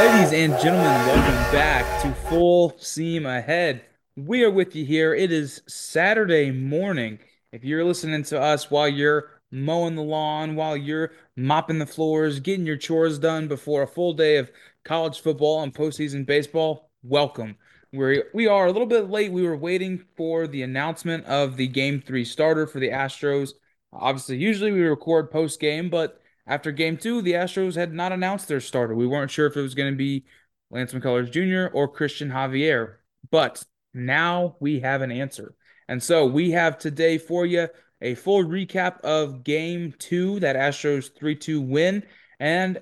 Ladies and gentlemen, welcome back to Full Seam Ahead. We are with you here. It is Saturday morning. If you're listening to us while you're mowing the lawn, while you're mopping the floors, getting your chores done before a full day of college football and postseason baseball, welcome. We're, we are a little bit late. We were waiting for the announcement of the game three starter for the Astros. Obviously, usually we record post game, but after game two, the Astros had not announced their starter. We weren't sure if it was going to be Lance McCullers Jr. or Christian Javier, but now we have an answer. And so we have today for you a full recap of game two, that Astros 3 2 win, and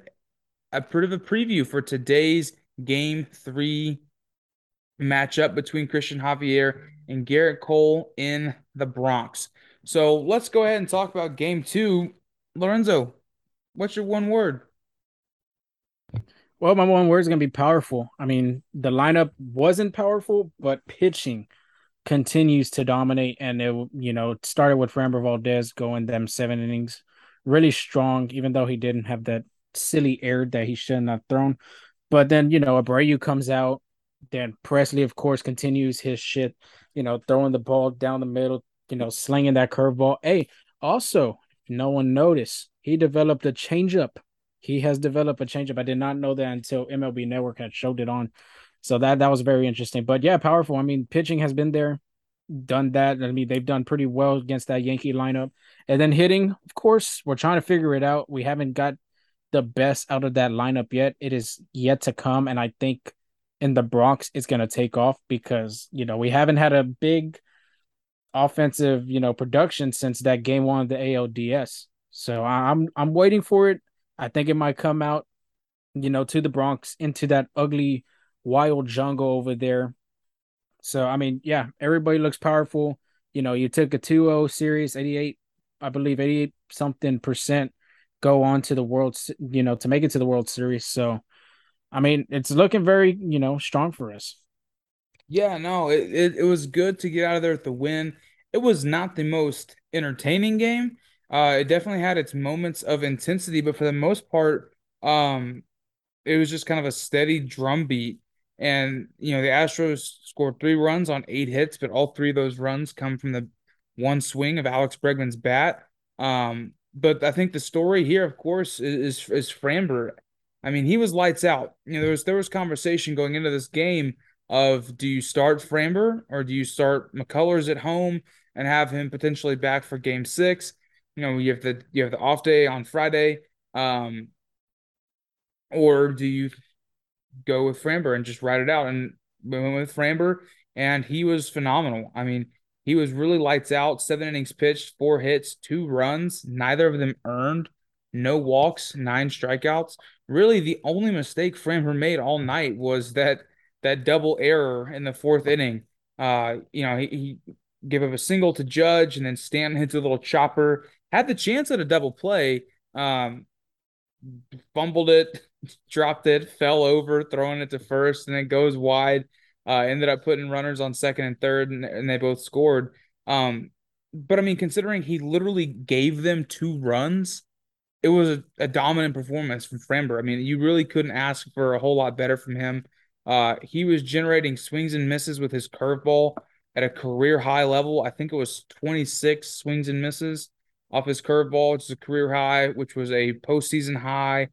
a bit of a preview for today's game three matchup between Christian Javier and Gerrit Cole in the Bronx. So let's go ahead and talk about game two. Lorenzo, What's your one word? Well, my one word is going to be powerful. I mean, the lineup wasn't powerful, but pitching continues to dominate. And it, you know, started with Framber Valdez going them seven innings, really strong, even though he didn't have that silly error that he shouldn't have thrown. But then, you know, Abreu comes out. Then Pressly, of course, continues his shit, you know, throwing the ball down the middle, you know, slinging that curveball. Hey, also, no one noticed, he developed a changeup. He has developed a changeup. I did not know that until MLB Network had showed it on. So that that was very interesting. But yeah, powerful. I mean, pitching has been there, done that. I mean, they've done pretty well against that Yankee lineup. And then hitting, of course, we're trying to figure it out. We haven't got the best out of that lineup yet. It is yet to come. And I think in the Bronx, it's going to take off because, you know, we haven't had a big offensive, you know, production since that game one of the ALDS. So I'm I'm waiting for it. I think it might come out, you know, to the Bronx into that ugly wild jungle over there. So I mean, yeah, everybody looks powerful. You know, you took a 2-0 series, 88, I believe 88 something percent go on to the world, you know, to make it to the World Series. So I mean, it's looking very, you know, strong for us. Yeah, no, it, it, it was good to get out of there with the win. It was not the most entertaining game, uh, it definitely had its moments of intensity, but for the most part, um, it was just kind of a steady drum beat. And you know, the Astros scored three runs on eight hits, but all three of those runs come from the one swing of Alex Bregman's bat. Um, but I think the story here, of course, is, is is Framber. I mean, he was lights out. You know, there was there was conversation going into this game of do you start Framber or do you start McCullers at home and have him potentially back for game six? You know you have the you have the off day on Friday, um, or do you go with Framber and just ride it out? And we went with Framber, and he was phenomenal. I mean, he was really lights out. Seven innings pitched, four hits, two runs, neither of them earned. No walks, nine strikeouts. Really, the only mistake Framber made all night was that that double error in the fourth inning. Uh, you know, he, he gave up a single to Judge, and then Stanton hits a little chopper had the chance at a double play, um, fumbled it, dropped it, fell over, throwing it to first, and then goes wide. Uh, ended up putting runners on second and third, and, and they both scored. Um, but I mean, considering he literally gave them two runs, it was a, a, dominant performance from Framber. I mean, you really couldn't ask for a whole lot better from him. Uh, he was generating swings and misses with his curveball at a career high level. I think it was 26 swings and misses off his curveball, which is a career high, which was a postseason high.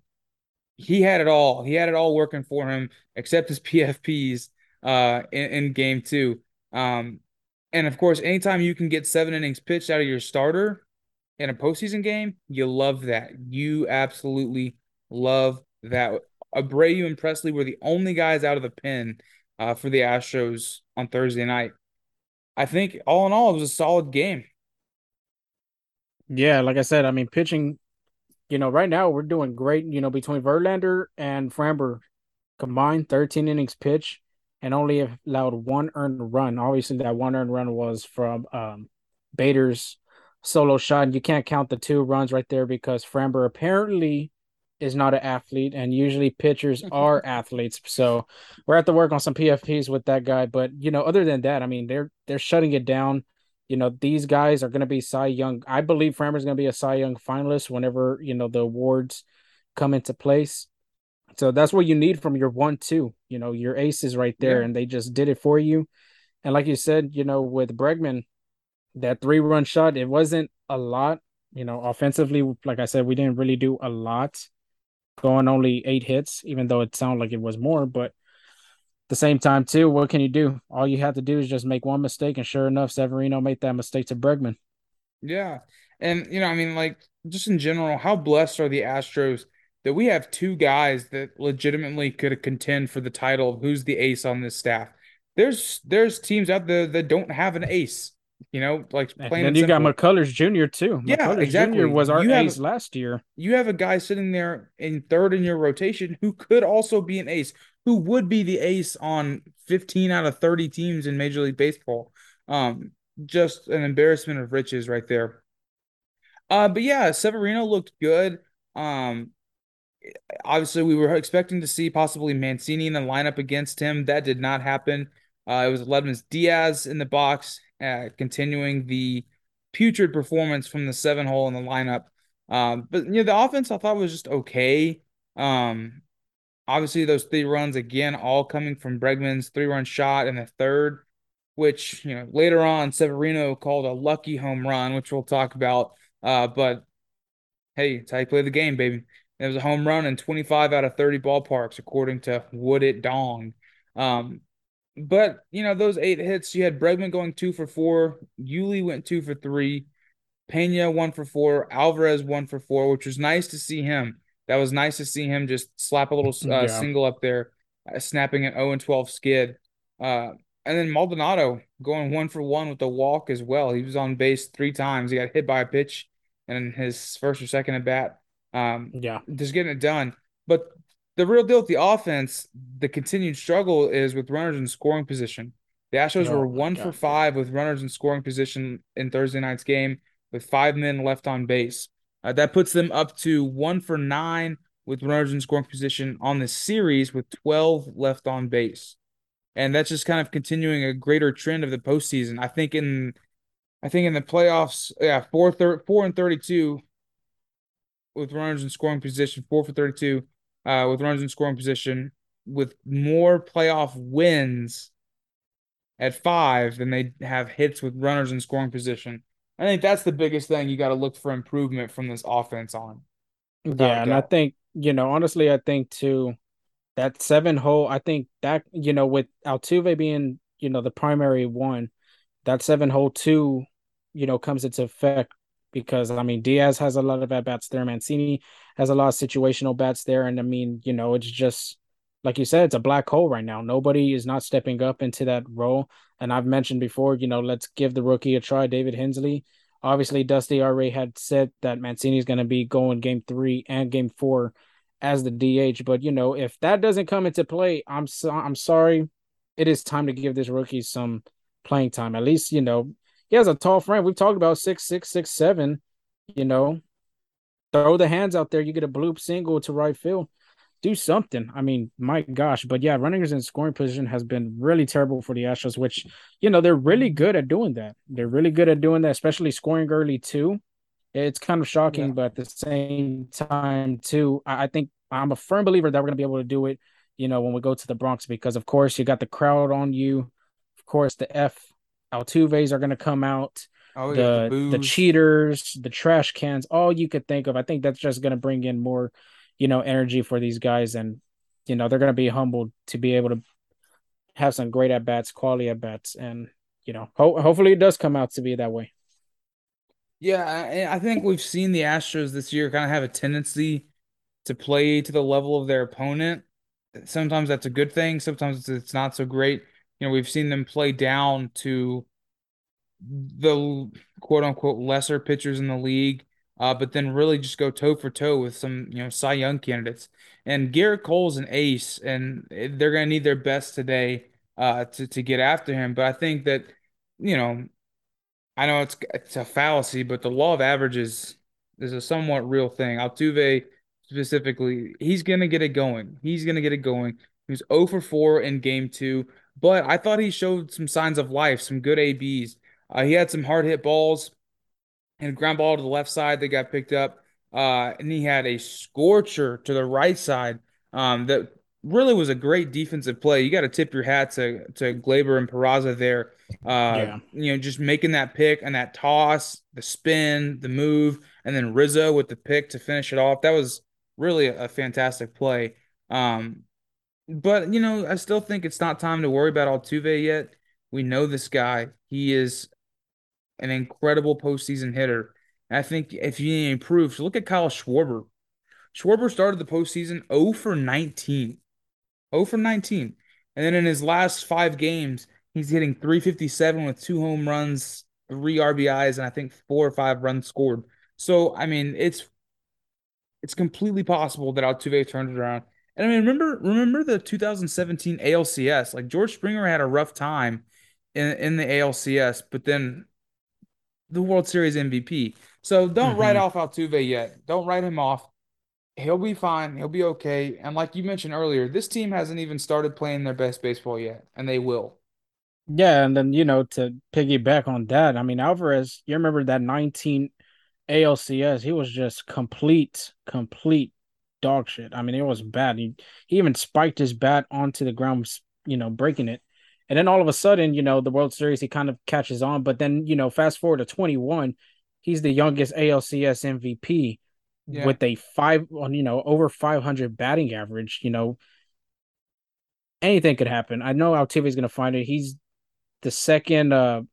He had it all. He had it all working for him, except his PFPs uh, in, in game two. Um, and of course, anytime you can get seven innings pitched out of your starter in a postseason game, you love that. You absolutely love that. Abreu and Pressly were the only guys out of the pen uh, for the Astros on Thursday night. I think all in all, it was a solid game. Yeah, like I said, I mean, pitching, you know, right now we're doing great, you know, between Verlander and Framber combined 13 innings pitch and only allowed one earned run. Obviously, that one earned run was from um, Bader's solo shot. And you can't count the two runs right there because Framber apparently is not an athlete, and usually pitchers are athletes. So we're at to work on some PFPs with that guy. But you know, other than that, I mean, they're they're shutting it down you know, these guys are going to be Cy Young. I believe Framber is going to be a Cy Young finalist whenever, you know, the awards come into place. So that's what you need from your one two. You know, your aces right there, Yeah. and they just did it for you. And like you said, you know, with Bregman, that three run shot, it wasn't a lot. You know, offensively, like I said, we didn't really do a lot, going only eight hits, even though it sounded like it was more. But the same time, too, what can you do? All you have to do is just make one mistake, and sure enough, Severino made that mistake to Bregman. Yeah. And, you know, I mean, like, just in general, how blessed are the Astros that we have two guys that legitimately could contend for the title of who's the ace on this staff? There's there's teams out there that don't have an ace, you know, like And then and you got. McCullers Jr. too. Yeah, McCullers Jr. was our You have ace last year. you have a guy sitting there in third in your rotation who could also be an ace, who would be the ace on 15 out of 30 teams in Major League Baseball. Um, just an embarrassment of riches right there. Uh, but yeah, Severino looked good. Um, obviously we were expecting to see possibly Mancini in the lineup against him. That did not happen. Uh, it was Aledmys Diaz in the box, uh, continuing the putrid performance from the seven hole in the lineup. Um, but you know, the offense I thought was just okay. Um, obviously those three runs again, all coming from Bregman's three run shot in the third, which you know later on Severino called a lucky home run, which we'll talk about. Uh, but hey, it's how you play the game, baby. It was a home run in 25 out of 30 ballparks, according to Wood It Dong. Um, but you know, those eight hits, you had Bregman going two for four, Yuli went two for three, Pena one for four, Alvarez one for four, which was nice to see him. That was nice to see him just slap a little uh, Yeah, single up there, uh, snapping an 0 and 12 skid. Uh, and then Maldonado going one for one with the walk as well. He was on base three times. He got hit by a pitch in his first or second at bat. Um, yeah. just getting it done. But the real deal with the offense, the continued struggle is with runners in scoring position. The Astros were Oh my one for five with runners in scoring position in Thursday night's game with five men left on base. Uh, that puts them up to one for nine with runners in scoring position on the series with 12 left on base. And that's just kind of continuing a greater trend of the postseason. I think in I think in the playoffs, yeah, four thir four and 32 with runners in scoring position, four for 32 uh, with runners in scoring position with more playoff wins at five than they have hits with runners in scoring position. I think that's the biggest thing you got to look for improvement from this offense on, Yeah, and I think, you know, honestly, I think too that seven hole, I think that, you know, with Altuve being, you know, the primary one, that seven hole two, you know, comes into effect because I mean Diaz has a lot of at bats there, Mancini has a lot of situational bats there, and I mean, you know, it's just like you said, it's a black hole right now. Nobody is not stepping up into that role. And I've mentioned before, you know, let's give the rookie a try, David Hensley. Obviously, Dusty already had said that Mancini is going to be going game three and game four as the DH. But you know, if that doesn't come into play, I'm so, I'm sorry. It is time to give this rookie some playing time. At least, you know, he has a tall frame. We've talked about six, six, six, seven. You know, throw the hands out there. You get a bloop single to right field. Do something. I mean, my gosh. But yeah, runners in scoring position has been really terrible for the Astros, which, you know, they're really mm-hmm. good at doing that. They're really good at doing that, especially scoring early too. It's kind of Yeah. shocking, but at the same time, too, I, I think I'm a firm believer that we're going to be able to do it, you know, when we go to the Bronx, because of course you got the crowd on you. Of course, the F Altuves are going to come out, Oh yeah, the the the cheaters, the trash cans, all you could think of. I think that's just going to bring in more, you know, energy for these guys, and you know they're going to be humbled to be able to have some great at bats, quality at bats, and you know, ho- hopefully it does come out to be that way. Yeah, I, I think we've seen the Astros this year kind of have a tendency to play to the level of their opponent. Sometimes that's a good thing. Sometimes it's, it's not so great. You know, we've seen them play down to the quote unquote lesser pitchers in the league, uh, but then really just go toe for toe with some, you know, Cy Young candidates. And Gerrit Cole's an ace, and they're going to need their best today uh, to to get after him. But I think that, you know, I know it's it's a fallacy, but the law of averages is a somewhat real thing. Altuve specifically, he's gonna get it going. He's gonna get it going. He was 0 for 4 in game two, but I thought he showed some signs of life, some good ABs. Uh, he had some hard hit balls and a ground ball to the left side that got picked up. Uh, and he had a scorcher to the right side Um, that really was a great defensive play. You got to tip your hat to to Gleyber and Peraza there. Uh, Yeah. you know, just making that pick and that toss, the spin, the move, and then Rizzo with the pick to finish it off. That was really a, a fantastic play. Um, but you know, I still think it's not time to worry about Altuve yet. We know this guy. He is an incredible postseason hitter. And I think if you need improve, look at Kyle Schwarber. Schwarber started the postseason 0 for 19. 0 for 19. And then in his last five games, he's hitting 357 with two home runs, three RBIs, and I think four or five runs scored. So, I mean, it's it's completely possible that Altuve turned it around. And I mean, remember remember the 2017 ALCS? Like George Springer had a rough time in in the ALCS, but then the World Series MVP. So don't write hmm off Altuve yet. Don't write him off. He'll be fine. He'll be okay. And like you mentioned earlier, this team hasn't even started playing their best baseball yet, and they will. Yeah, and then you know to piggyback on that, I mean Alvarez, you remember that 19 ALCS, he was just complete, complete dog shit. I mean, it was bad. He he even spiked his bat onto the ground, you know, breaking it. And then all of a sudden, you know, the World Series, he kind of catches on. But then, you know, fast forward to 21, he's the youngest ALCS MVP Yeah. with a five on, you know, over 500 batting average. You know, anything could happen. I know Altuve's going to find it. He's the second, uh,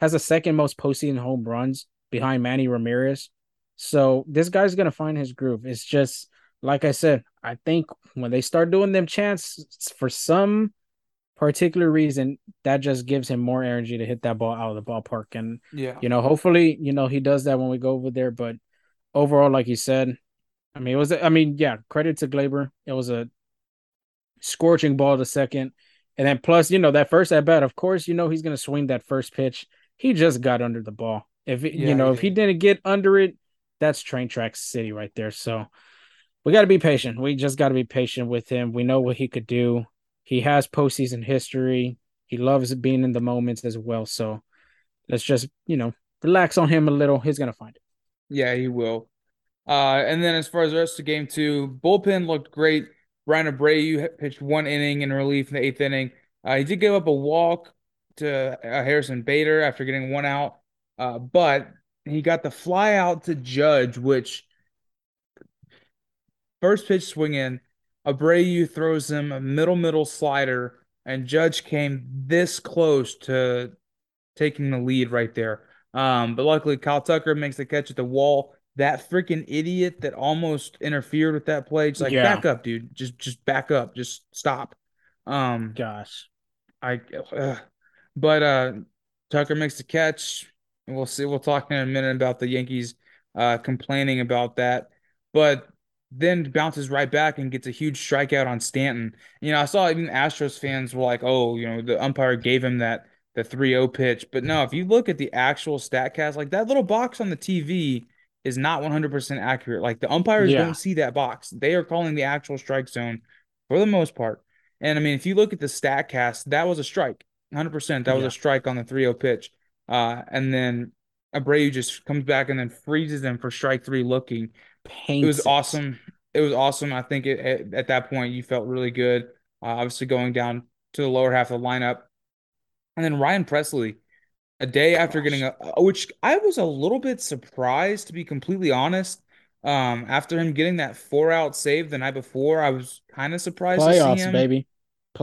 has the second most postseason home runs behind Manny Ramirez. So this guy's gonna find his groove. It's just like I said, I think when they start doing them chants for some particular reason, that just gives him more energy to hit that ball out of the ballpark. And Yeah. you know, hopefully, you know, he does that when we go over there. But overall, like you said, I mean, it was I mean, yeah, credit to Gleyber. It was a scorching ball to second. And then plus, you know, that first at bat, of course, you know he's gonna swing that first pitch. He just got under the ball. If it, you Yeah, he know, if he did. didn't get under it, that's train track city right there. So we got to be patient. We just got to be patient with him. We know what he could do. He has postseason history. He loves being in the moments as well. So let's just, you know, relax on him a little. He's gonna find it. Yeah, he will. Uh, and then as far as the rest of game two, bullpen looked great. Bryan Abreu pitched one inning in relief in the eighth inning. Uh, he did give up a walk to uh, Harrison Bader after getting one out, uh, but he got the fly out to Judge, which first pitch swing in, Abreu throws him a middle middle slider, and Judge came this close to taking the lead right there. Um, but luckily, Kyle Tucker makes the catch at the wall. That freaking idiot that almost interfered with that play, just like Yeah. back up, dude. Just just back up. Just stop. Um, Gosh. I, uh, but uh, Tucker makes the catch. And we'll see. We'll talk in a minute about the Yankees uh complaining about that, but then bounces right back and gets a huge strikeout on Stanton. You know, I saw even Astros fans were like, "Oh, you know, the umpire gave him that the 3-0 pitch." But no, if you look at the actual stat cast, like that little box on the TV is not 100% accurate. Like the umpires don't see that box. They are calling the actual strike zone for the most part. And I mean, if you look at the stat cast, that was a strike. 100%. That was a strike on the 3-0 pitch. Uh, and then Abreu just comes back and then freezes them for strike three looking. It was awesome. It was awesome. I think it, at, at that point you felt really good. Uh, obviously going down to the lower half of the lineup. And then Ryan Pressly, a day after getting a, which I was a little bit surprised to be completely honest. Um, after him getting that four out save the night before, I was kind of surprised to see Playoffs, him baby.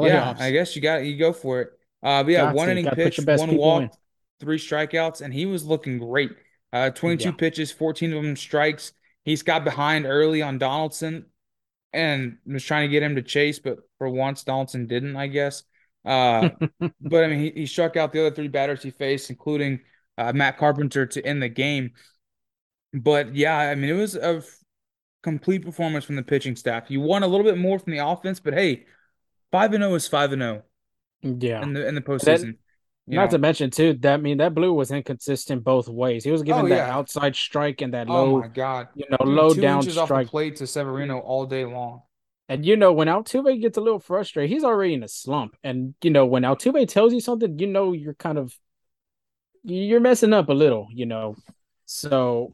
yeah, I guess you got you go for it. Uh, but yeah, Got one to. inning Got to put your pitch, one people in. walk, three strikeouts, and he was looking great. Uh, 22 Yeah. pitches, 14 of them strikes. He's got behind early on Donaldson and was trying to get him to chase, but for once Donaldson didn't, I guess. Uh, but I mean, he, he struck out the other three batters he faced, including uh, Matt Carpenter to end the game. But yeah, I mean, it was a f- complete performance from the pitching staff. You want a little bit more from the offense, but hey, five and zero is five and zero yeah. in the in the And then postseason. You Not to mention too that I mean that blue was inconsistent both ways. He was Oh given that yeah. outside strike and that Oh my low, God. you know, Dude, low two down inches off the strike. plate to Severino all day long. And you know when Altuve gets a little frustrated, he's already in a slump. And you know when Altuve tells you something, you know you're kind of you're messing up a little. You know, so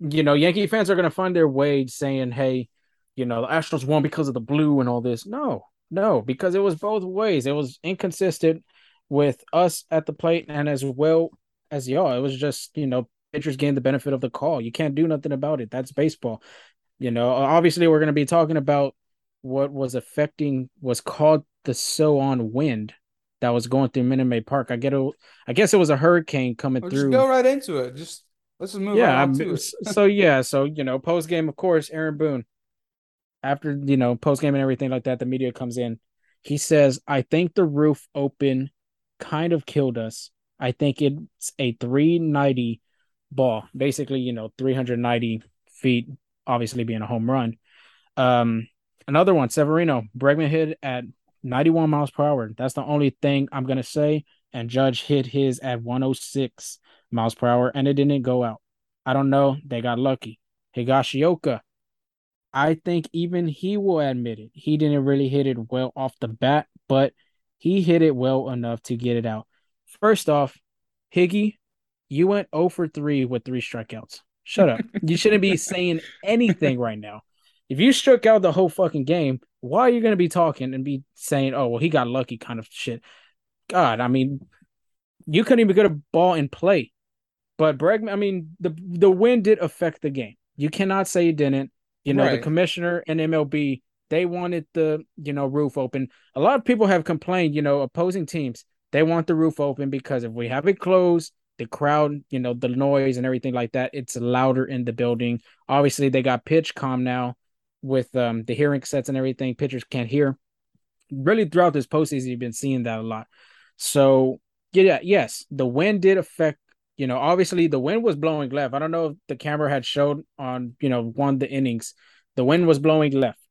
you know Yankee fans are gonna find their way saying, "Hey, you know, the Astros won because of the blue and all this. No, no, because it was both ways. It was inconsistent with us at the plate and as well as y'all. It was just, you know, pitchers gained the benefit of the call. You can't do nothing about it. That's baseball. You know, obviously we're going to be talking about what was affecting was called the so on wind that was going through Minute Maid Park. I get a, I guess it was a hurricane coming through. go right into it. Just let's just move Yeah, to so yeah, so you know, post game, of course, Aaron Boone after you know post game and everything like that, the media comes in. He says, "I think the roof open kind of killed us. I think it's a 390 ball, basically, you know, 390 feet, obviously being a home run. Um, another one, Severino Bregman hit at 91 miles per hour. That's the only thing I'm gonna say. And Judge hit his at 106 miles per hour, and it didn't go out. I don't know. They got lucky. Higashioka I think even he will admit it. He didn't really hit it well off the bat, but he hit it well enough to get it out. First off, Higgy, you went 0 for 3 with three strikeouts. Shut up. you shouldn't be saying anything right now. If you struck out the whole fucking game, why are you going to be talking and be saying, oh, well, he got lucky kind of shit? God, I mean, you couldn't even get a ball in play. But Bregman, I mean, the the win did affect the game. You cannot say it didn't. You know, the commissioner and MLB, they wanted the, you know, roof open. A lot of people have complained, you know, opposing teams, they want the roof open because if we have it closed, the crowd, you know, the noise and everything like that, it's louder in the building. Obviously, they got PitchCom now with um the hearing sets and everything. Pitchers can't hear. Really throughout this postseason, you've been seeing that a lot. So yeah, yes, the wind did affect you know, obviously the wind was blowing left. I don't know if the camera had showed on, you know, one of the innings. The wind was blowing left.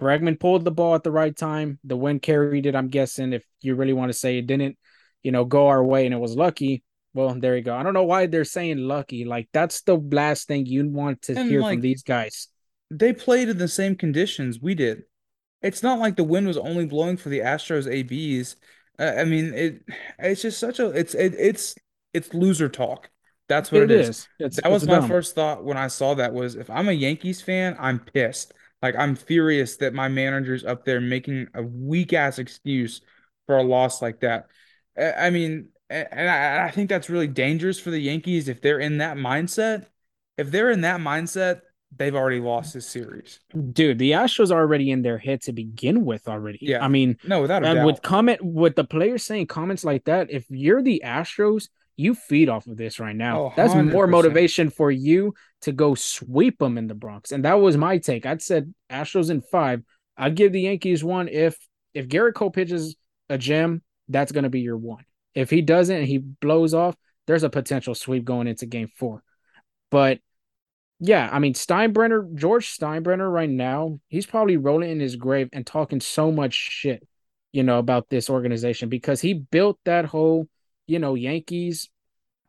Bregman pulled the ball at the right time. The wind carried it, I'm guessing. If you really want to say it didn't, you know, go our way and it was lucky, well, there you go. I don't know why they're saying lucky. Like that's the last thing you want to And hear from these guys. they played in the same conditions we did. It's not like the wind was only blowing for the Astros ABs. Uh, I mean, it it's just such a it's it, it's it's loser talk. That's what it It is. is. That was my dumb. first thought when I saw that was if I'm a Yankees fan, I'm pissed. Like I'm furious that my manager's up there making a weak ass excuse for a loss like that. I mean, and I, think that's really dangerous for the Yankees if they're in that mindset. If they're in that mindset, they've already lost this series. Dude, the Astros are already in their head to begin with already. Yeah. I mean, No, without a and with comment with the players saying comments like that, if you're the Astros, you feed off of this right now. Oh, That's more motivation for you to go sweep them in the Bronx. And that was my take. I'd said Astros in five. I'd give the Yankees one if if Gerrit Cole pitches a gem, that's gonna be your one. If he doesn't and he blows off, there's a potential sweep going into game four. But yeah, I mean Steinbrenner, George Steinbrenner right now, he's probably rolling in his grave and talking so much shit, you know, about this organization because he built that whole, you know, Yankees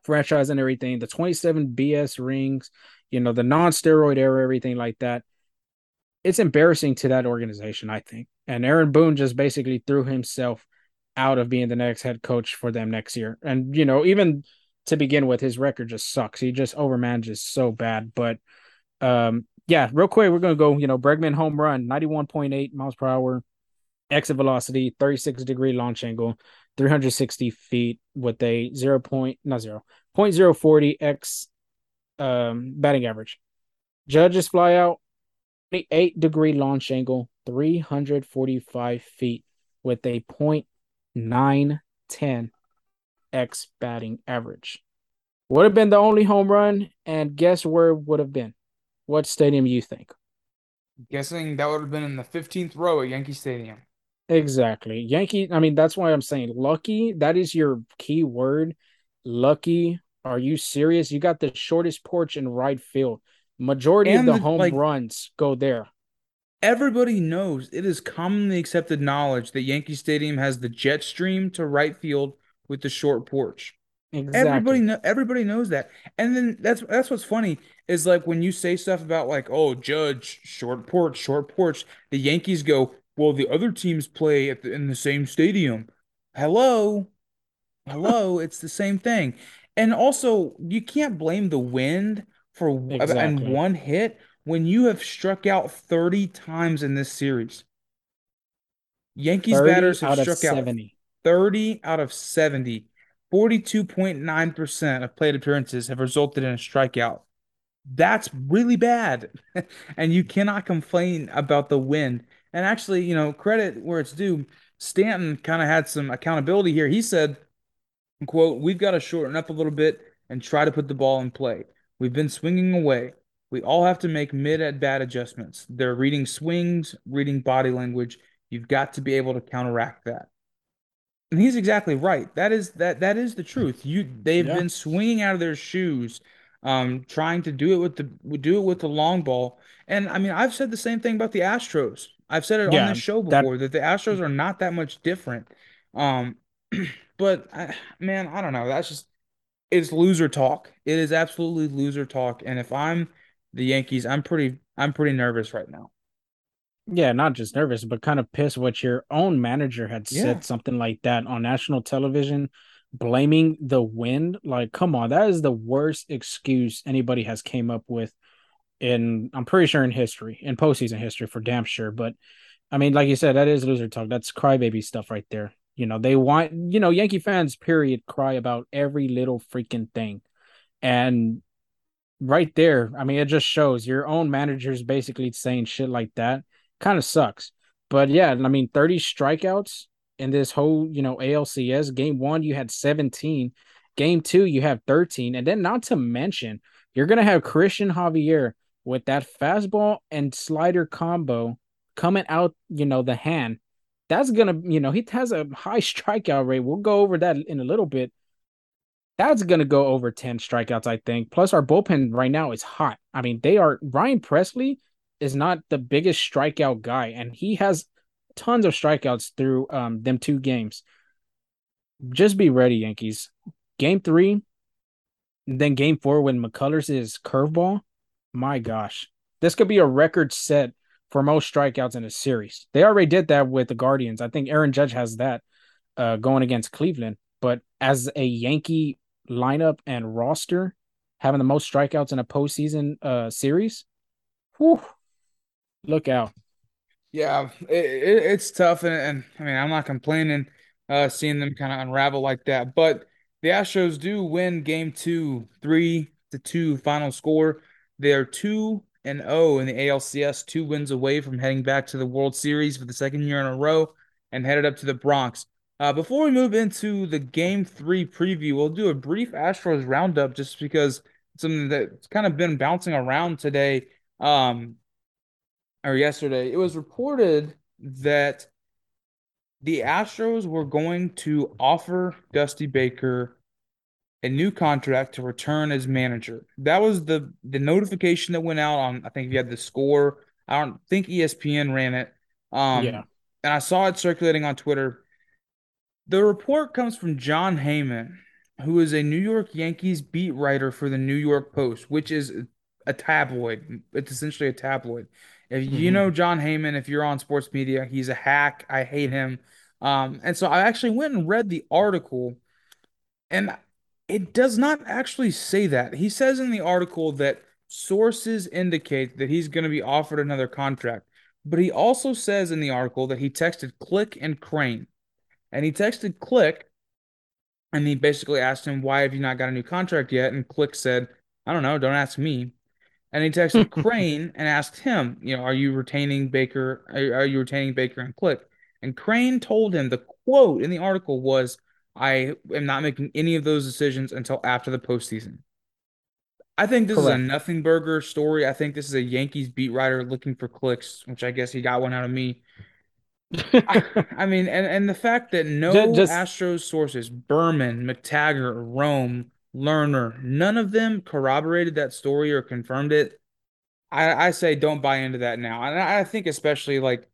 franchise and everything, the 27 BS rings, you know, the non-steroid era, everything like that. It's embarrassing to that organization, I think. And Aaron Boone just basically threw himself out of being the next head coach for them next year. And, you know, even to begin with, his record just sucks. He just overmanages so bad. But um, yeah, real quick, we're gonna go. You know, Bregman home run, ninety-one point eight miles per hour, exit velocity, thirty-six degree launch angle, three hundred sixty feet with a zero point not zero point zero forty x um batting average. Judges fly out, eight degree launch angle, three hundred forty-five feet with a point nine ten x batting average. Would have been the only home run, and guess where it would have been? What stadium you think? Guessing that would have been in the 15th row at Yankee Stadium. Exactly. Yankee, I mean, that's why I'm saying lucky. That is your key word. Lucky. Are you serious? You got the shortest porch in right field. Majority of the the, home like runs go there. everybody knows, it is commonly accepted knowledge that Yankee Stadium has the jet stream to right field with the short porch. Everybody Exactly. know everybody knows that. And then that's that's what's funny is like when you say stuff about like, oh, Judge, short porch, short porch, the Yankees go, well, the other teams play at the, in the same stadium. Hello, hello, it's the same thing. And also, you can't blame the wind for and one hit. when you have struck out 30 times in this series. Yankees batters have out struck out 70. 30 out of 70. 42.9% of plate appearances have resulted in a strikeout. That's really bad. And you cannot complain about the win. And actually, you know, credit where it's due. Stanton kind of had some accountability here. He said, quote, we've got to shorten up a little bit and try to put the ball in play. We've been swinging away. We all have to make mid at bat adjustments. They're reading swings, reading body language. You've got to be able to counteract that. And he's exactly right. That is that that is the truth. You they've Yeah. been swinging out of their shoes, um, trying to do it with the do it with the long ball. And I mean, I've said the same thing about the Astros. I've said it on Yeah, this show that before that the Astros are not that much different. Um, but I, man, I don't know. That's just it's loser talk. It is absolutely loser talk. And if I'm the Yankees, I'm pretty I'm pretty nervous right now. yeah, not just nervous, but kind of pissed what your own manager had Yeah. said something like that on national television, blaming the wind. Like, come on, that is the worst excuse anybody has came up with in I'm pretty sure in history, in postseason history for damn sure. But I mean, like you said, that is loser talk. That's crybaby stuff right there. You know, they want you know, Yankee fans, period, cry about every little freaking thing. And right there, I mean, it just shows your own manager's basically saying shit like that. Kind of sucks. But yeah, I mean, 30 strikeouts in this whole, you know, ALCS. Game one, you had 17. Game two, you have 13. And then not to mention, you're gonna have Christian Javier with that fastball and slider combo coming out, you know, the hand. That's gonna, you know, he has a high strikeout rate. We'll go over that in a little bit that's going to go over 10 strikeouts, I think. Plus, our bullpen right now is hot. I mean, they are. Ryan Pressly is not the biggest strikeout guy, and he has tons of strikeouts through um, them two games. Just be ready, Yankees. Game three, then game four when McCullers is curveball. My gosh, this could be a record set for most strikeouts in a series. They already did that with the Guardians. I think Aaron Judge has that uh, going against Cleveland. But as a Yankee lineup and roster, having the most strikeouts in a postseason uh, series, whew, look out. Yeah, it, it, it's tough, and, and I mean, I'm not complaining, uh, seeing them kind of unravel like that. But the Astros do win Game Two, three to two final score. They're two and zero in the ALCS, two wins away from heading back to the World Series for the second year in a row, and headed up to the Bronx. Uh, before we move into the Game Three preview, we'll do a brief Astros roundup, just because something that's kind of been bouncing around today. Um, or yesterday, it was reported that the Astros were going to offer Dusty Baker a new contract to return as manager. That was the the notification that went out on, I think if you had the score. I don't think ESPN ran it. Yeah. Um, and I saw it circulating on Twitter. The report comes from Jon Heyman, who is a New York Yankees beat writer for the New York Post, which is a tabloid. It's essentially a tabloid. If you Mm-hmm. know Jon Heyman, if you're on sports media, he's a hack. I hate him. Um, and so I actually went and read the article, and it does not actually say that. He says in the article that sources indicate that he's going to be offered another contract. But he also says in the article that he texted Click and Crane. And he texted Click and he basically asked him, Why have you not got a new contract yet? And Click said, I don't know, don't ask me. And he texted Crane and asked him, you know, are you retaining Baker? Are, are you retaining Baker and Click? And Crane told him the quote in the article was, I am not making any of those decisions until after the postseason. I think this is a nothing burger story. I think this is a Yankees beat writer looking for clicks, which I guess he got one out of me. I, I mean, and, and the fact that just, no just Astros sources, Berman, McTaggart, Rome, Lerner, none of them corroborated that story or confirmed it. I, I say don't buy into that now. And I think especially like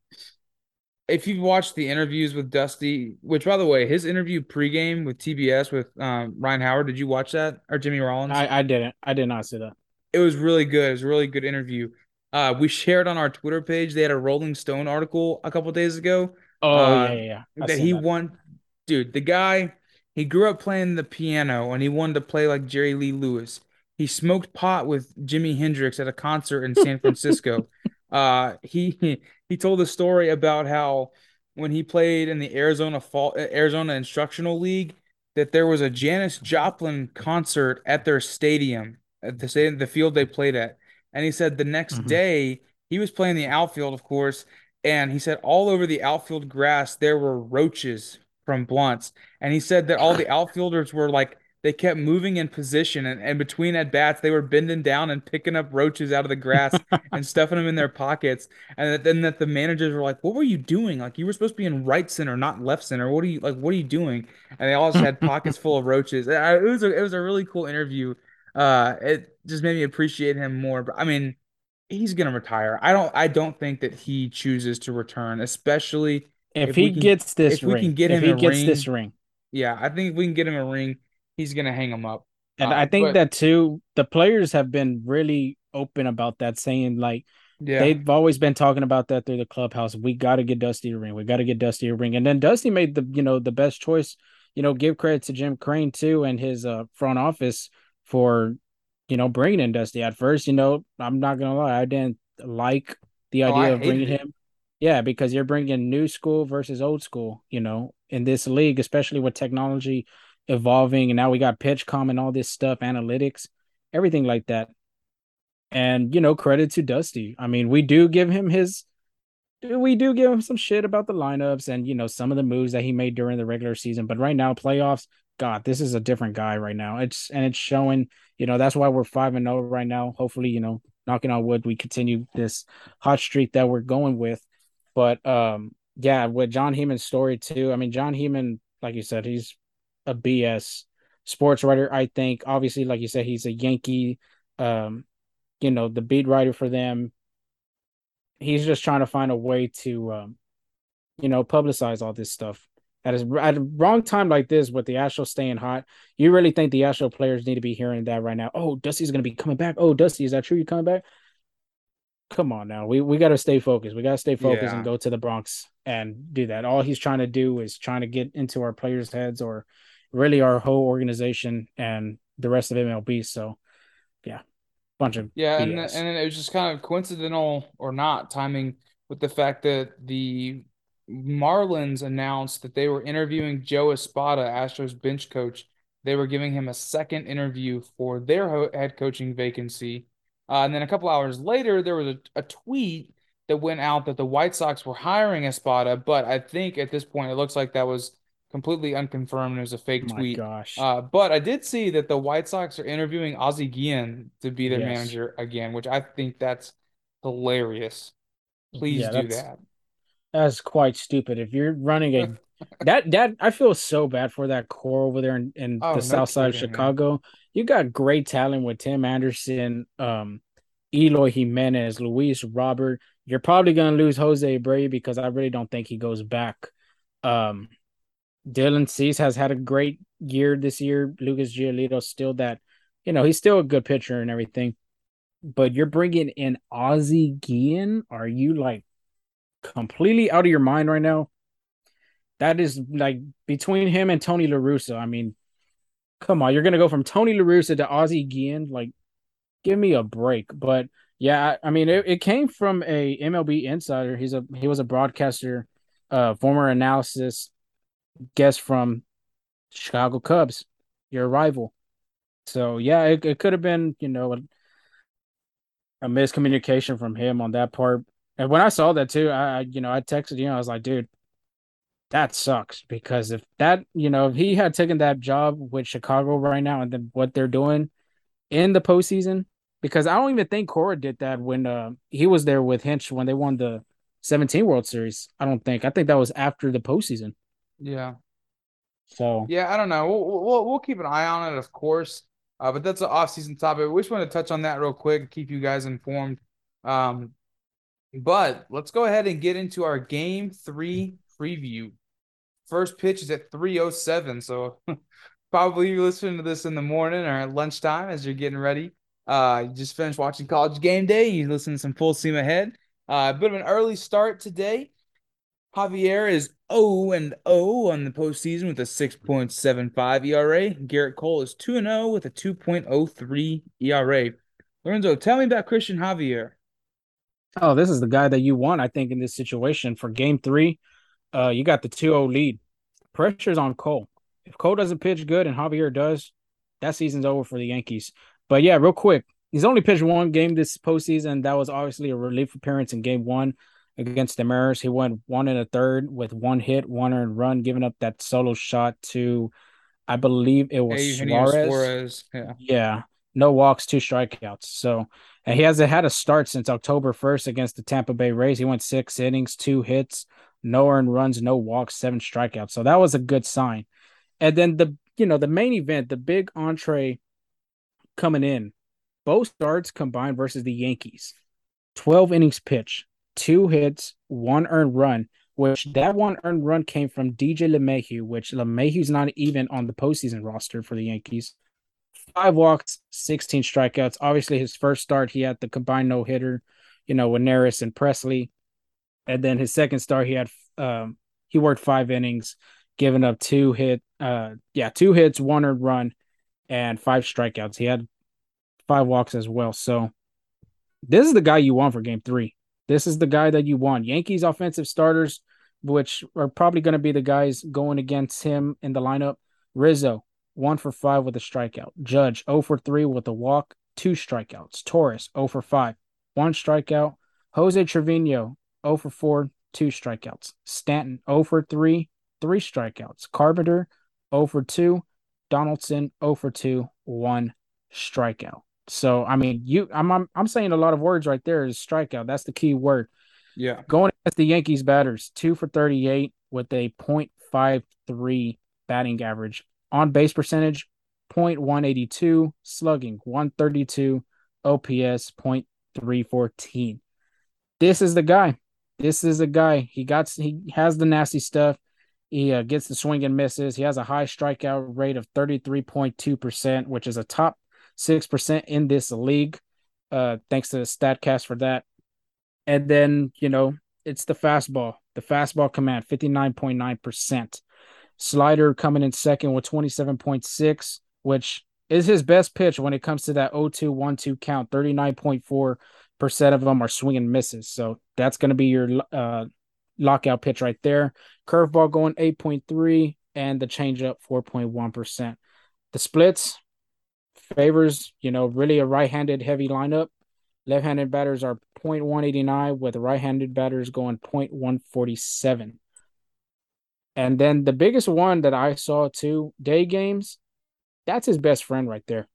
if you've watched the interviews with Dusty, which by the way, his interview pregame with TBS with um, Ryan Howard, did you watch that or Jimmy Rollins? I, I didn't. I did not see that. It was really good. It was a really good interview. Uh, we shared on our Twitter page. They had a Rolling Stone article a couple days ago Oh uh, yeah, yeah, yeah. That he that. won. Dude, the guy, he grew up playing the piano and he wanted to play like Jerry Lee Lewis. he smoked pot with Jimi Hendrix at a concert in San Francisco. Uh, he he told the story about how when he played in the Arizona Fall Arizona Instructional League, that there was a Janis Joplin concert at their stadium, at the the field they played at. And he said the next Mhm. day he was playing the outfield, of course, and he said all over the outfield grass there were roaches from blunts. And he said that all the outfielders were like they kept moving in position and, and between at bats they were bending down and picking up roaches out of the grass and stuffing them in their pockets. And then that the managers were like, "What were you doing? Like you were supposed to be in right center, not left center. What are you like? What are you doing?" And they all just had pockets full of roaches. It was a, it was a really cool interview. Uh, it just made me appreciate him more. But I mean, he's gonna retire. I don't I don't think that he chooses to return, especially if if he can gets this if we can get if him he a gets this ring. ring, Yeah, I think if we can get him a ring, he's gonna hang him up. and Uh, I think but that too, the players have been really open about that, saying like yeah, they've always been talking about that through the clubhouse. We got to get Dusty a ring. We got to get Dusty a ring. And then Dusty made the you know the best choice. You know, give credit to Jim Crane too and his uh, front office for you know bringing in Dusty. At first, you know, I'm not gonna lie, I didn't like the oh, idea of bringing it. him. Yeah, because you're bringing new school versus old school. You know, in this league, especially with technology evolving, and now we got PitchCom and all this stuff, analytics, everything like that. And you know, credit to Dusty. I mean, we do give him his we do give him some shit about the lineups and you know some of the moves that he made during the regular season. But right now, playoffs, God, this is a different guy right now. It's and it's showing. You know that's why we're five and zero right now. Hopefully, you know, knocking on wood, we continue this hot streak that we're going with. But um, yeah, with Jon Heyman's story too. I mean, Jon Heyman, like you said, he's a BS sports writer. I think obviously, like you said, he's a Yankee. Um, you know, the beat writer for them he's just trying to find a way to um, you know publicize all this stuff at a, at a wrong time like this with the Astros staying hot. You really think the Astro players need to be hearing that right now? Oh, Dusty's going to be coming back. Oh, Dusty, is that true? You coming back? Come on now. We we got to stay focused. We got to stay focused and go to the Bronx and do that. All he's trying to do is trying to get into our players' heads or really our whole organization and the rest of MLB. So yeah, bunch of yeah, and and it was just kind of coincidental or not timing with the fact that the Marlins announced that they were interviewing Joe Espada, Astros bench coach. They were giving him a second interview for their head coaching vacancy. Uh, and then a couple hours later, there was a, a tweet that went out that the White Sox were hiring Espada, but I think at this point it looks like that was completely unconfirmed. It was a fake My tweet. gosh. Uh, but I did see that the White Sox are interviewing Ozzie Guillen to be their Yes. manager again, which I think that's hilarious. Please Yeah, do that's that. That's quite stupid. If you're running a that that I feel so bad for that core over there in, in Oh, the no south side of kidding, man. Chicago. You got great talent with Tim Anderson, um, Eloy Jimenez, Luis Robert. You're probably gonna lose Jose Abreu because I really don't think he goes back. Um, Dylan Cease has had a great year this year. Lucas Giolito still that, you know, he's still a good pitcher and everything. But you're bringing in Ozzie Guillen. Are you like completely out of your mind right now? That is like between him and Tony La Russa. I mean, come on, you're gonna go from Tony La Russa to Ozzie Guillen. Like, give me a break. But yeah, I, I mean, it, it came from a MLB insider. He's a he was a broadcaster, uh, former analysis guest from Chicago Cubs, your rival. So yeah, it, it could have been you know a, a miscommunication from him on that part. And when I saw that too, I you know I texted you. Know, I was like, dude, that sucks because if that you know if he had taken that job with Chicago right now and then what they're doing in the postseason, because I don't even think Cora did that when uh, he was there with Hinch when they won the 17 World Series. I don't think. I think that was after the postseason. Yeah. So Yeah, I don't know. We'll, we'll, we'll keep an eye on it, of course. Uh, but that's an off-season topic. We just want to touch on that real quick, keep you guys informed. Um, but let's go ahead and get into our game three preview. First pitch is at 307. So probably you're listening to this in the morning or at lunchtime as you're getting ready. Uh, you just finished watching College Game Day. You listen to some full steam ahead. Uh, a bit of an early start today. Javier is 0 and 0 on the postseason with a 6.75 ERA. Gerrit Cole is 2 and 0 with a 2.03 ERA. Lorenzo, tell me about Christian Javier. Oh, this is the guy that you want, I think, in this situation. For game three, uh, you got the 2-0 lead. Pressure's on Cole. If Cole doesn't pitch good and Javier does, that season's over for the Yankees. But yeah, real quick, he's only pitched one game this postseason. That was obviously a relief appearance in game one against the Mariners. He went one and a third with one hit, one earned run, giving up that solo shot to, I believe it was Suarez. Suarez. Yeah. Yeah, no walks, two strikeouts. So, and he hasn't had a start since October 1st against the Tampa Bay Rays. He went six innings, two hits, no earned runs, no walks, seven strikeouts. So that was a good sign. And then the, you know, the main event, the big entree coming in, both starts combined versus the Yankees. 12 innings pitch, two hits, one earned run, which that one earned run came from DJ LeMahieu, which LeMahieu's not even on the postseason roster for the Yankees. Five walks, 16 strikeouts. Obviously, his first start, he had the combined no hitter, you know, with Neris and Pressly. And then his second start, he had um, he worked five innings, giving up two hit, uh, yeah, two hits, one earned run, and five strikeouts. He had five walks as well. So this is the guy you want for game three. This is the guy that you want. Yankees offensive starters, which are probably going to be the guys going against him in the lineup. Rizzo, one for five with a strikeout. Judge, 0 for 3 with a walk, two strikeouts. Torres, 0 for 5, one strikeout. Jose Trevino, 0 for 4, two strikeouts. Stanton, 0 for 3, three strikeouts. Carpenter, 0 for 2. Donaldson, 0 for 2, one strikeout. So I mean, you I'm I'm, I'm saying a lot of words right there is strikeout. That's the key word. Yeah. Going against the Yankees batters, two for 38 with a 0.53 batting average. On base percentage, 0.182, slugging 132, OPS 0.314. This is the guy. This is a guy. He got he has the nasty stuff. He uh, gets the swing and misses. He has a high strikeout rate of 33.2%, which is a top 6% in this league. Uh, thanks to StatCast for that. And then, you know, it's the fastball, the fastball command, 59.9%. Slider coming in second with 27.6, which is his best pitch when it comes to that 0-2 1-2 count. 39.4% of them are swinging misses. So that's going to be your uh, lockout pitch right there. Curveball going 8.3 and the changeup 4.1%. The splits, favors, you know, really a right-handed heavy lineup. Left-handed batters are 0.189 with right-handed batters going 0.147. And then the biggest one that I saw too, day games, that's his best friend right there.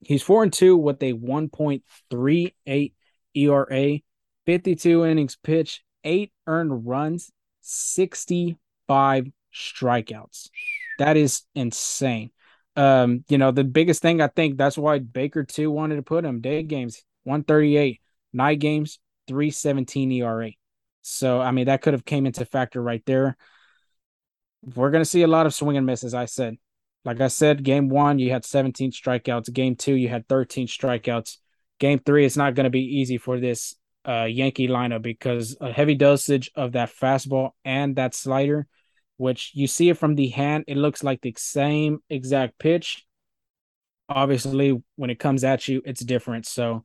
He's 4 and 2 with a 1.38 ERA, 52 innings pitched, 8 earned runs, 65 strikeouts. That is insane um, you know, the biggest thing I think that's why Baker too wanted to put him day games 138, night games 317 ERA. So I mean that could have came into factor right there. We're gonna see a lot of swing and miss, as I said. Like I said, game one you had 17 strikeouts. Game two you had 13 strikeouts. Game three it's not gonna be easy for this uh, Yankee lineup because a heavy dosage of that fastball and that slider which you see it from the hand, it looks like the same exact pitch. Obviously, when it comes at you, it's different. So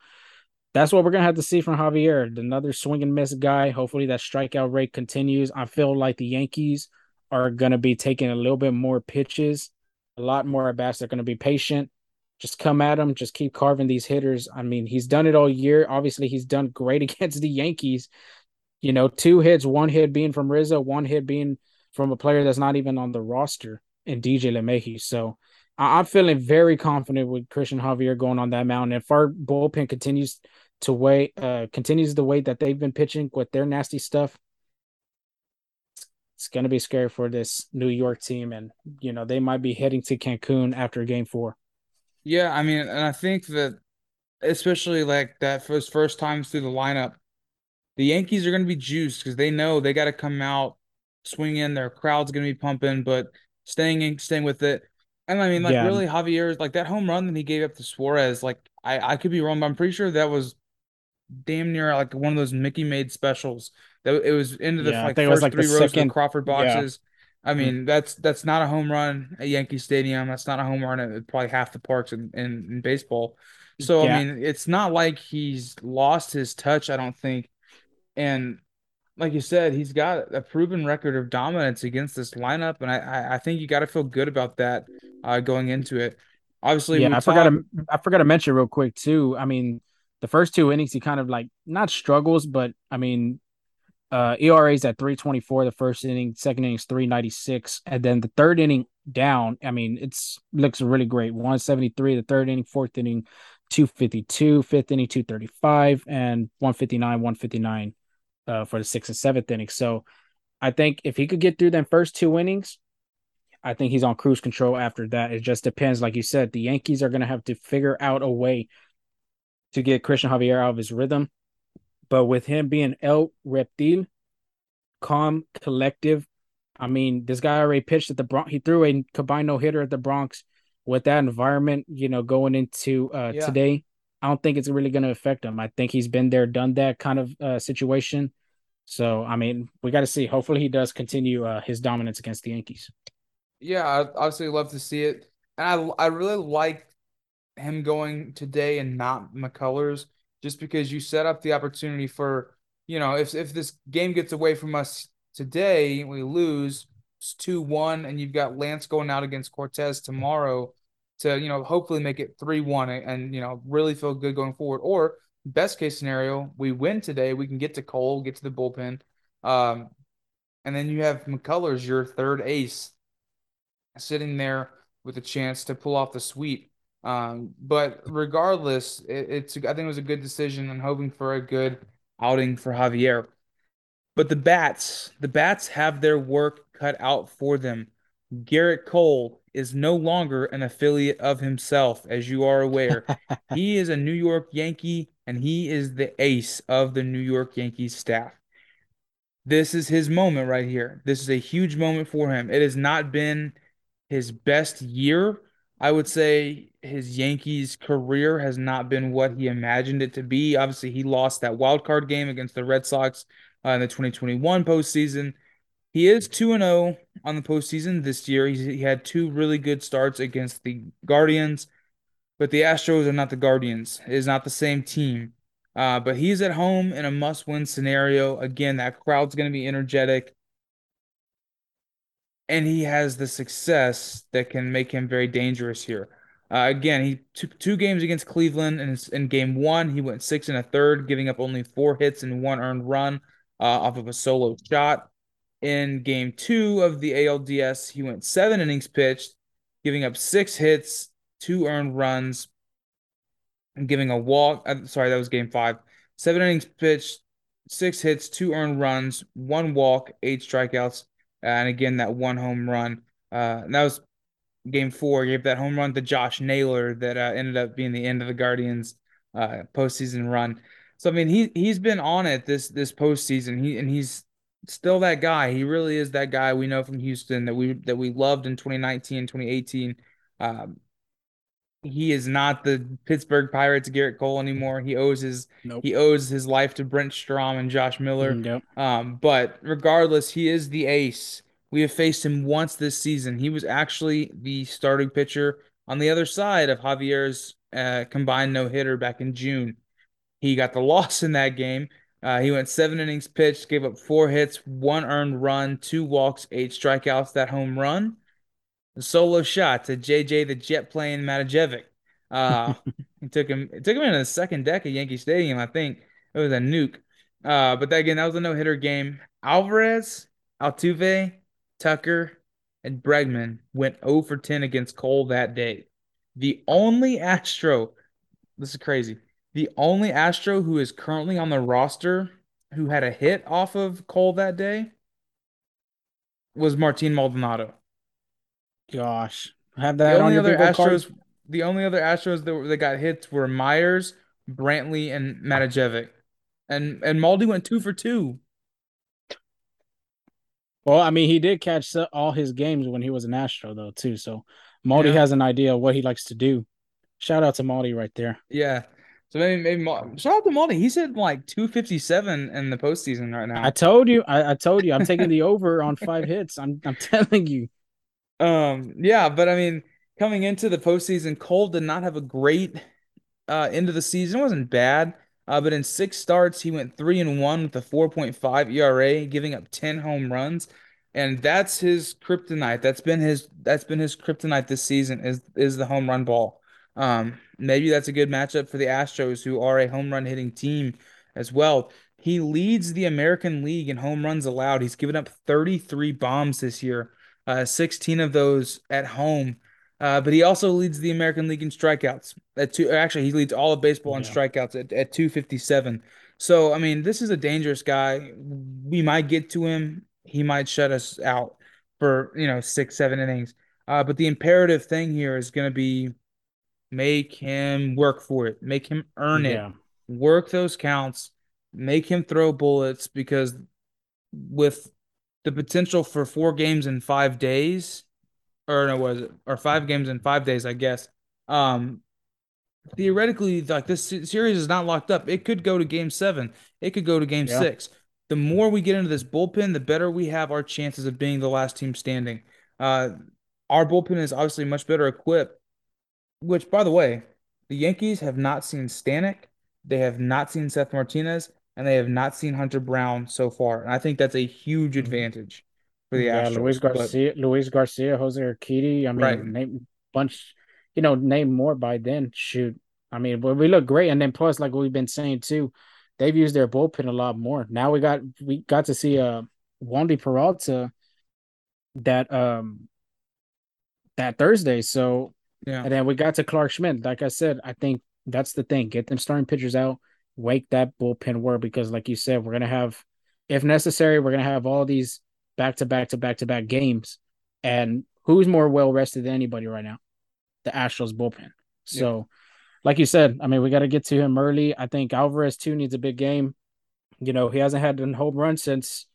that's what we're gonna have to see from Javier, another swing and miss guy. Hopefully, that strikeout rate continues. I feel like the Yankees are gonna be taking a little bit more pitches, a lot more at bats. They're gonna be patient. Just come at him. Just keep carving these hitters. I mean, he's done it all year. Obviously, he's done great against the Yankees. You know, two hits, one hit being from Rizzo, one hit being from a player that's not even on the roster in DJ LeMahieu. So I- am feeling very confident with Christian Javier going on that mound. If our bullpen continues to wait, uh, continues the way that they've been pitching with their nasty stuff, it's going to be scary for this New York team. And, you know, they might be heading to Cancun after game four. Yeah, I mean, and I think that especially like that first first times through the lineup, the Yankees are going to be juiced because they know they got to come out swinging. Their crowd's gonna be pumping, but staying in, staying with it. And I mean, like yeah. really, Javier, like that home run that he gave up to Suarez, like I I could be wrong, but I'm pretty sure that was damn near like one of those Mickey made specials That it was into the Yeah, like it was first like three rows of the second. Crawford Yeah. boxes. I Mhm. mean, that's that's not a home run at Yankee Stadium. That's not a home run at probably half the parks in, in, in baseball. So I mean, it's not like he's lost his touch, I don't think. And like you said, he's got a proven record of dominance against this lineup, and I I, think you got to feel good about that uh, going into it. Obviously, Yeah, I forgot to I forgot to mention real quick too. I mean, the first two innings he kind of like not struggles, but I mean, uh ERA is at 324 the first inning, second inning is 396, and then the third inning down, I mean, it's looks really great. 173 the third inning, fourth inning 252, fifth inning 235 and 159 159 uh for the sixth and seventh inning. So, I think if he could get through them first two innings, I think he's on cruise control after that. It just depends. Like you said, the Yankees are going to have to figure out a way to get Christian Javier out of his rhythm. But with him being El Reptil, calm, collective, I mean, this guy already pitched at the Bronx. He threw a combined no hitter at the Bronx with that environment, you know, going into uh, Yeah, today. I don't think it's really going to affect him. I think he's been there, done that kind of uh, situation. So, I mean, we got to see. Hopefully, he does continue uh, his dominance against the Yankees. yeah, I obviously love to see it, and I I really like him going today and not McCullers, just because you set up the opportunity for, you know, if if this game gets away from us today, we lose, it's 2-1, and you've got Lance going out against Cortes tomorrow to, you know, hopefully make it 3-1 and, and, you know, really feel good going forward. Or best case scenario, we win today, we can get to Cole, get to the bullpen. Um, and then you have McCullers, your third ace sitting there with a chance to pull off the sweep. Um, but regardless, it, it's I think it was a good decision and hoping for a good outing for Javier. But the bats, the bats have their work cut out for them. Gerrit Cole is no longer an affiliate of himself, as you are aware. He is a New York Yankee and he is the ace of the New York Yankees staff. This is his moment right here. This is a huge moment for him. It has not been his best year. I would say his Yankees career has not been what he imagined it to be. Obviously, he lost that wild card game against the Red Sox uh, in the 2021 postseason. He is 2 and 0 on the postseason this year. He's, he had two really good starts against the Guardians but the Astros are not the Guardians. It is not the same team. Uh, but he's at home in a must-win scenario. Again, that crowd's going to be energetic, and he has the success that can make him very dangerous here. Uh, again, he took two games against Cleveland, and in game one, he went six and a third, giving up only four hits and one earned run uh, off of a solo shot. In game two of the ALDS, he went seven innings pitched, giving up six hits, two earned runs, and giving a walk. Uh, sorry, that was game five. Seven innings pitched, six hits, two earned runs, one walk, eight strikeouts, uh, and again that one home run. Uh, and that was game four. Gave that home run to Josh Naylor that uh, ended up being the end of the Guardians' uh, postseason run. So I mean, he he's been on it this this postseason. He and he's still that guy. He really is that guy we know from Houston that we that we loved in 2019, 2018. Um, he is not the Pittsburgh Pirates Gerrit Cole anymore. He owes his Nope. he owes his life to Brent Strom and Josh Miller. Mm, yep. Um, but regardless, he is the ace. We have faced him once this season. He was actually the starting pitcher on the other side of Javier's uh, combined no hitter back in June. He got the loss in that game. Uh, he went seven innings pitched, gave up four hits, one earned run, two walks, eight strikeouts. That home run the solo shot to JJ the jet plane Matijevic. Uh, he took him. It took him in the second deck of Yankee Stadium. I think it was a nuke. Uh, but that, again, that was a no hitter game. Alvarez, Altuve, Tucker, and Bregman went 0 for 10 against Cole that day. The only Astro, this is crazy. The only Astro who is currently on the roster who had a hit off of Cole that day was Martin Maldonado. Gosh, have The that on only your other bingo card. The only other Astros that, were- that got hits were Meyers, Brantley, and Matijevic. And and Maldi went two for two. Well, I mean, he did catch all his games when he was an Astro, though, too. So Maldi Yeah, has an idea of what he likes to do. Shout out to Maldi right there. yeah. So maybe maybe shout out to Maldi. He's at like 257 in the postseason right now. I told you, I, I told you, I'm taking the over on five hits. I'm I'm telling you. Um, yeah, but I mean, coming into the postseason, Cole did not have a great uh, end of the season. It wasn't bad, uh, but in six starts, he went three and one with a 4.5 ERA, giving up 10 home runs, and that's his kryptonite. That's been his that's been his kryptonite this season is is the home run ball. Um, maybe that's a good matchup for the Astros, who are a home run hitting team as well. He leads the American League in home runs allowed. He's given up 33 bombs this year, uh, 16 of those at home. Uh, but he also leads the American League in strikeouts at two. Actually, he leads all of baseball in Yeah, strikeouts at, at 257. So, I mean, this is a dangerous guy. We might get to him. He might shut us out for, you know, six, seven innings. Uh, but the imperative thing here is going to be make him work for it, make him earn it, work those counts, make him throw bullets because with the potential for four games in five days or no, was it or five games in five days, I guess. Um, theoretically, like this series is not locked up. It could go to game seven. It could go to game yeah, six. The more we get into this bullpen, the better we have our chances of being the last team standing. Uh, our bullpen is obviously much better equipped. Which, by the way, the Yankees have not seen Stanek, they have not seen Seth Martinez, and they have not seen Hunter Brown so far. And I think that's a huge Mhm. advantage for the yeah. Luis Astros. But Garcia, Luis Garcia, Jose Urquidy. I right, mean, name bunch. You know, name more by then. Shoot, I mean, but we look great, and then plus, like we've been saying too, they've used their bullpen a lot more. Now we got we got to see uh Wandy Peralta that um that Thursday. So yeah, and then we got to Clarke Schmidt. Like I said, I think that's the thing. Get them starting pitchers out, wake that bullpen work because, like you said, we're gonna have, if necessary, we're gonna have all these back to back to back to back games. And who's more well rested than anybody right now? The Astros bullpen. yeah. So, like you said, I mean, we got to get to him early. I think Alvarez too needs a big game. You know, he hasn't had a home run since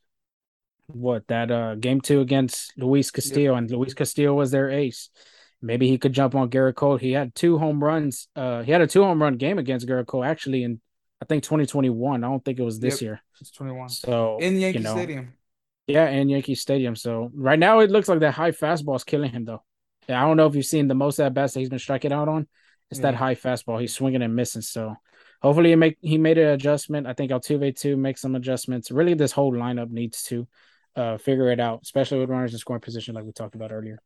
what that uh game two against Luis. Castillo, and Luis Castillo was their ace. Maybe he could jump on Gerrit Cole. He had two home runs. Uh, he had a two home run game against Gerrit Cole actually in I think 2021. I don't think it was this Yep. year. It's 21 So in you Yankee know, Stadium. yeah, in Yankee Stadium. So right now it looks like that high fastball is killing him though. Yeah, I don't know if you've seen the most at bats that he's been striking out on. It's that high fastball. He's swinging and missing. So hopefully he make he made an adjustment. I think Altuve too make some adjustments. Really, this whole lineup needs to uh figure it out, especially with runners in scoring position, like we talked about earlier.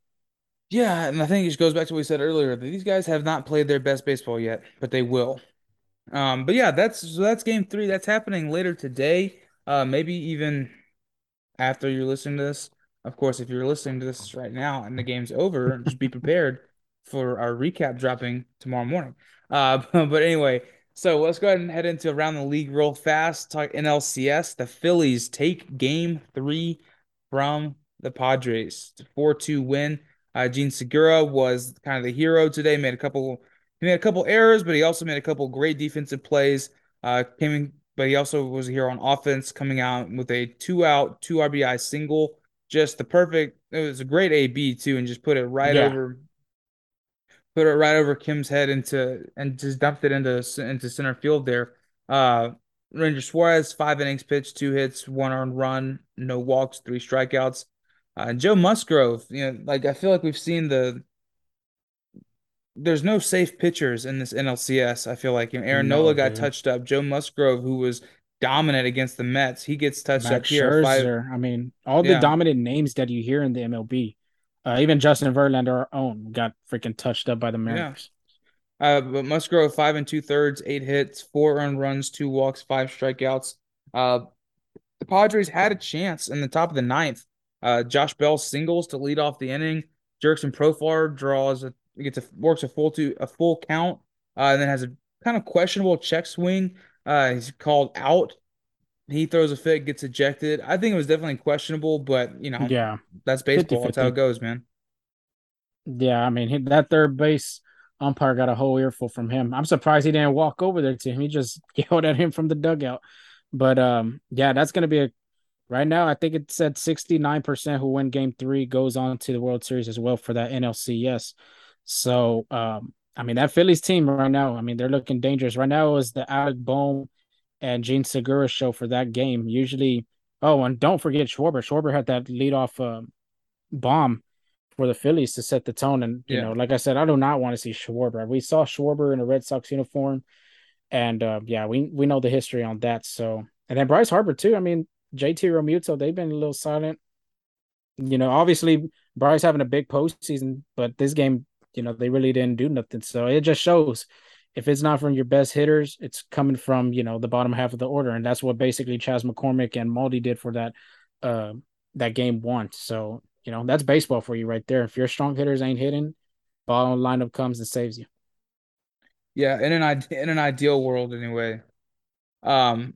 Yeah, and I think it just goes back to what we said earlier that these guys have not played their best baseball yet, but they will. Um, but yeah, that's so that's game three. That's happening later today. Uh, maybe even after you're listening to this. Of course, if you're listening to this right now and the game's over, just be prepared for our recap dropping tomorrow morning. Uh, but anyway, so let's go ahead and head into around the league real fast. Talk NLCS. The Phillies take game three from the Padres. 4-2 win. Uh, Jean Segura was kind of the hero today. Made a couple, he made a couple errors, but he also made a couple great defensive plays. Uh, came in but he also was here on offense, coming out with a two out, two RBI single. Just the perfect. It was a great AB too, and just put it right Yeah, over, put it right over Kim's head into and just dumped it into into center field there. Uh, Ranger Suarez, five innings pitched, two hits, one earned run, no walks, three strikeouts. Uh, Joe Musgrove, you know, like I feel like we've seen the there's no safe pitchers in this NLCS. I feel like you know, Aaron Nola got dude. touched up. Joe Musgrove, who was dominant against the Mets, he gets touched up here. Scherzer. I mean, all the yeah, dominant names that you hear in the MLB. Uh, even Justin Verlander, our own, got freaking touched up by the yeah. Mariners. Uh, but Musgrove, five and two thirds, eight hits, four earned runs, two walks, five strikeouts. Uh, the Padres had a chance in the top of the ninth. Uh, Josh Bell singles to lead off the inning. Jurickson Profar draws a gets a works a full to a full count, uh, and then has a kind of questionable check swing. Uh, he's called out. He throws a fit, gets ejected. I think it was definitely questionable, but you know, Yeah, that's baseball. That's how it goes, man. Yeah, I mean, he, that third base umpire got a whole earful from him. I'm surprised he didn't walk over there to him. He just yelled at him from the dugout. But um, yeah, that's gonna be a right now. I think it said 69% who win game three goes on to the World Series as well for that NLCS. So um, I mean, that Phillies team right now, I mean, they're looking dangerous. Right now is the Alec Bohm and Jean Segura show for that game. Usually, oh, and don't forget Schwarber. Schwarber had that leadoff uh, bomb for the Phillies to set the tone. And, you Yeah. know, like I said, I do not want to see Schwarber. We saw Schwarber in a Red Sox uniform. And uh, yeah, we we know the history on that. So and then Bryce Harper too. I mean, JT Realmuto, they've been a little silent. You know, obviously Bryce having a big postseason, but this game, you know, they really didn't do nothing. So it just shows if it's not from your best hitters, it's coming from, you know, the bottom half of the order. And that's what basically Chas McCormick and Maldi did for that uh that game one. So, you know, that's baseball for you right there. If your strong hitters ain't hitting, bottom lineup comes and saves you. Yeah, in an in an ideal world anyway. Um,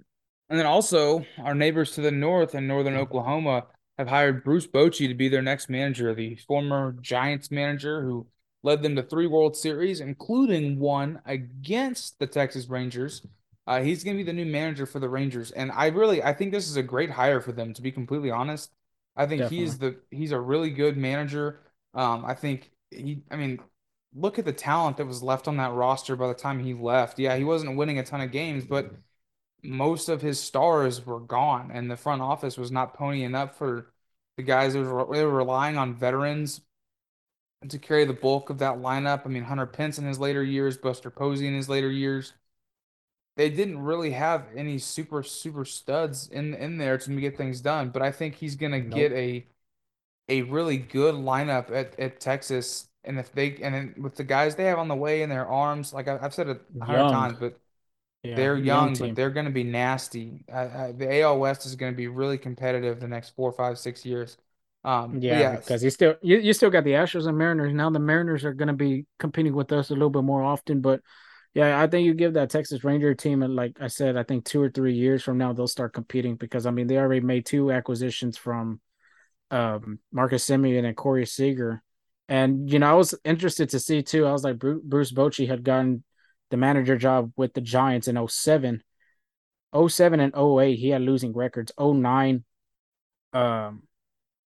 and then also our neighbors to the north in northern Oklahoma have hired Bruce Bochy to be their next manager, the former Giants manager who led them to three World Series, including one against the Texas Rangers. Uh, he's going to be the new manager for the Rangers, and I really I think this is a great hire for them. To be completely honest, I think he Definitely. is the he's a really good manager. Um, I think he, I mean, look at the talent that was left on that roster by the time he left. Yeah, he wasn't winning a ton of games, but most of his stars were gone, and the front office was not ponying up for the guys. They were, they were relying on veterans to carry the bulk of that lineup. I mean, Hunter Pence in his later years, Buster Posey in his later years. They didn't really have any super super studs in in there to get things done, but I think he's gonna get a a really good lineup at, at Texas. And if they and then with the guys they have on the way in their arms, like I, I've said it a hundred times, but Yeah. they're Young young, but they're going to be nasty. Uh, uh, the AL West is going to be really competitive the next four, five, six years. Um, Yeah, because you still you, you still got the Astros and Mariners. Now the Mariners are going to be competing with us a little bit more often. But yeah, I think you give that Texas Ranger team, and like I said, I think two or three years from now they'll start competing because I mean they already made two acquisitions from um, Marcus Semien and Corey Seager, and you know I was interested to see too. I was like Bruce, Bruce Bochy had gotten the manager job with the Giants in 07. 07 and oh eight he had losing records. 09 um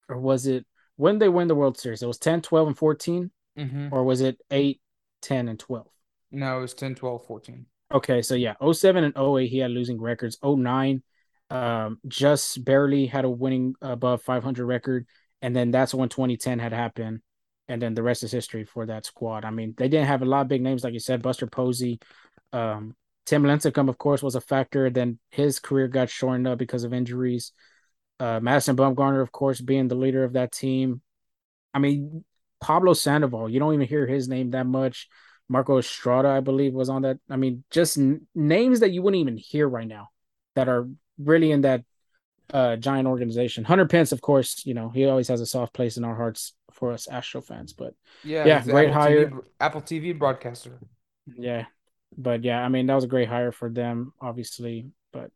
or was it when they win the World Series? It was 10, 12, and 14, hmm or was it 8, 10, and 12? No, it's 10, 12, 14. Okay, so yeah, oh seven and oh eight he had losing records. Oh nine, um, just barely had a winning above 500 record. And then that's when 2010 had happened. And then the rest is history for that squad. I mean, they didn't have a lot of big names, like you said, Buster Posey. Um, Tim Lincecum, of course, was a factor. Then his career got shortened up because of injuries. Uh, Madison Bumgarner, of course, being the leader of that team. I mean, Pablo Sandoval, you don't even hear his name that much. Marco Estrada, I believe, was on that. I mean, just n- names that you wouldn't even hear right now that are really in that uh, giant organization. Hunter Pence, of course, you know, he always has a soft place in our hearts for us Astro fans. But Yeah, yeah, great Apple hire. br- Apple TV broadcaster. Yeah. But yeah, I mean, that was a great hire for them, obviously. But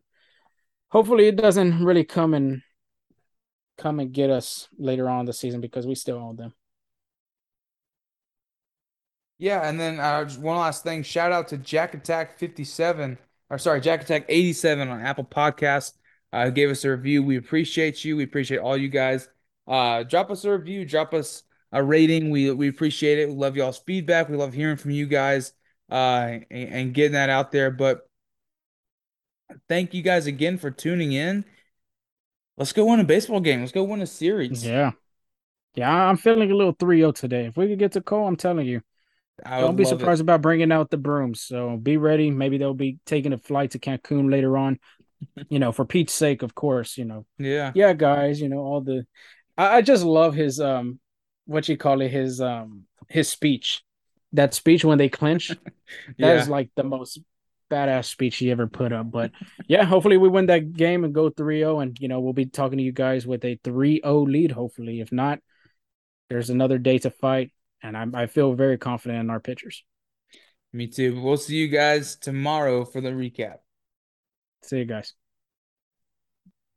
hopefully it doesn't really come and come and get us later on the season because we still own them. Yeah, and then uh, just one last thing. Shout out to Jack Attack 57, or sorry, Jack Attack 87 on Apple Podcast. Uh, gave us a review. We appreciate you. We appreciate all you guys. Uh, drop us a review. Drop us a rating. We we appreciate it. We love y'all's feedback. We love hearing from you guys uh, and, and getting that out there. But thank you guys again for tuning in. Let's go win a baseball game. Let's go win a series. Yeah. Yeah, I'm feeling a little 3-0 today. If we could get to Cole, I'm telling you, I don't be love it. surprised about bringing out the brooms. So be ready. Maybe they'll be taking a flight to Cancun later on. You know, for Pete's sake, of course. You know, Yeah. yeah, guys. You know, all the. I, I just love his um, what you call it, his um, his speech. That speech when they clinch, that is Yeah. like the most badass speech he ever put up. But yeah, hopefully we win that game and go 3-0 and you know, we'll be talking to you guys with a 3-0 lead hopefully. If not, there's another day to fight and I I feel very confident in our pitchers. Me too. We'll see you guys tomorrow for the recap. See you guys.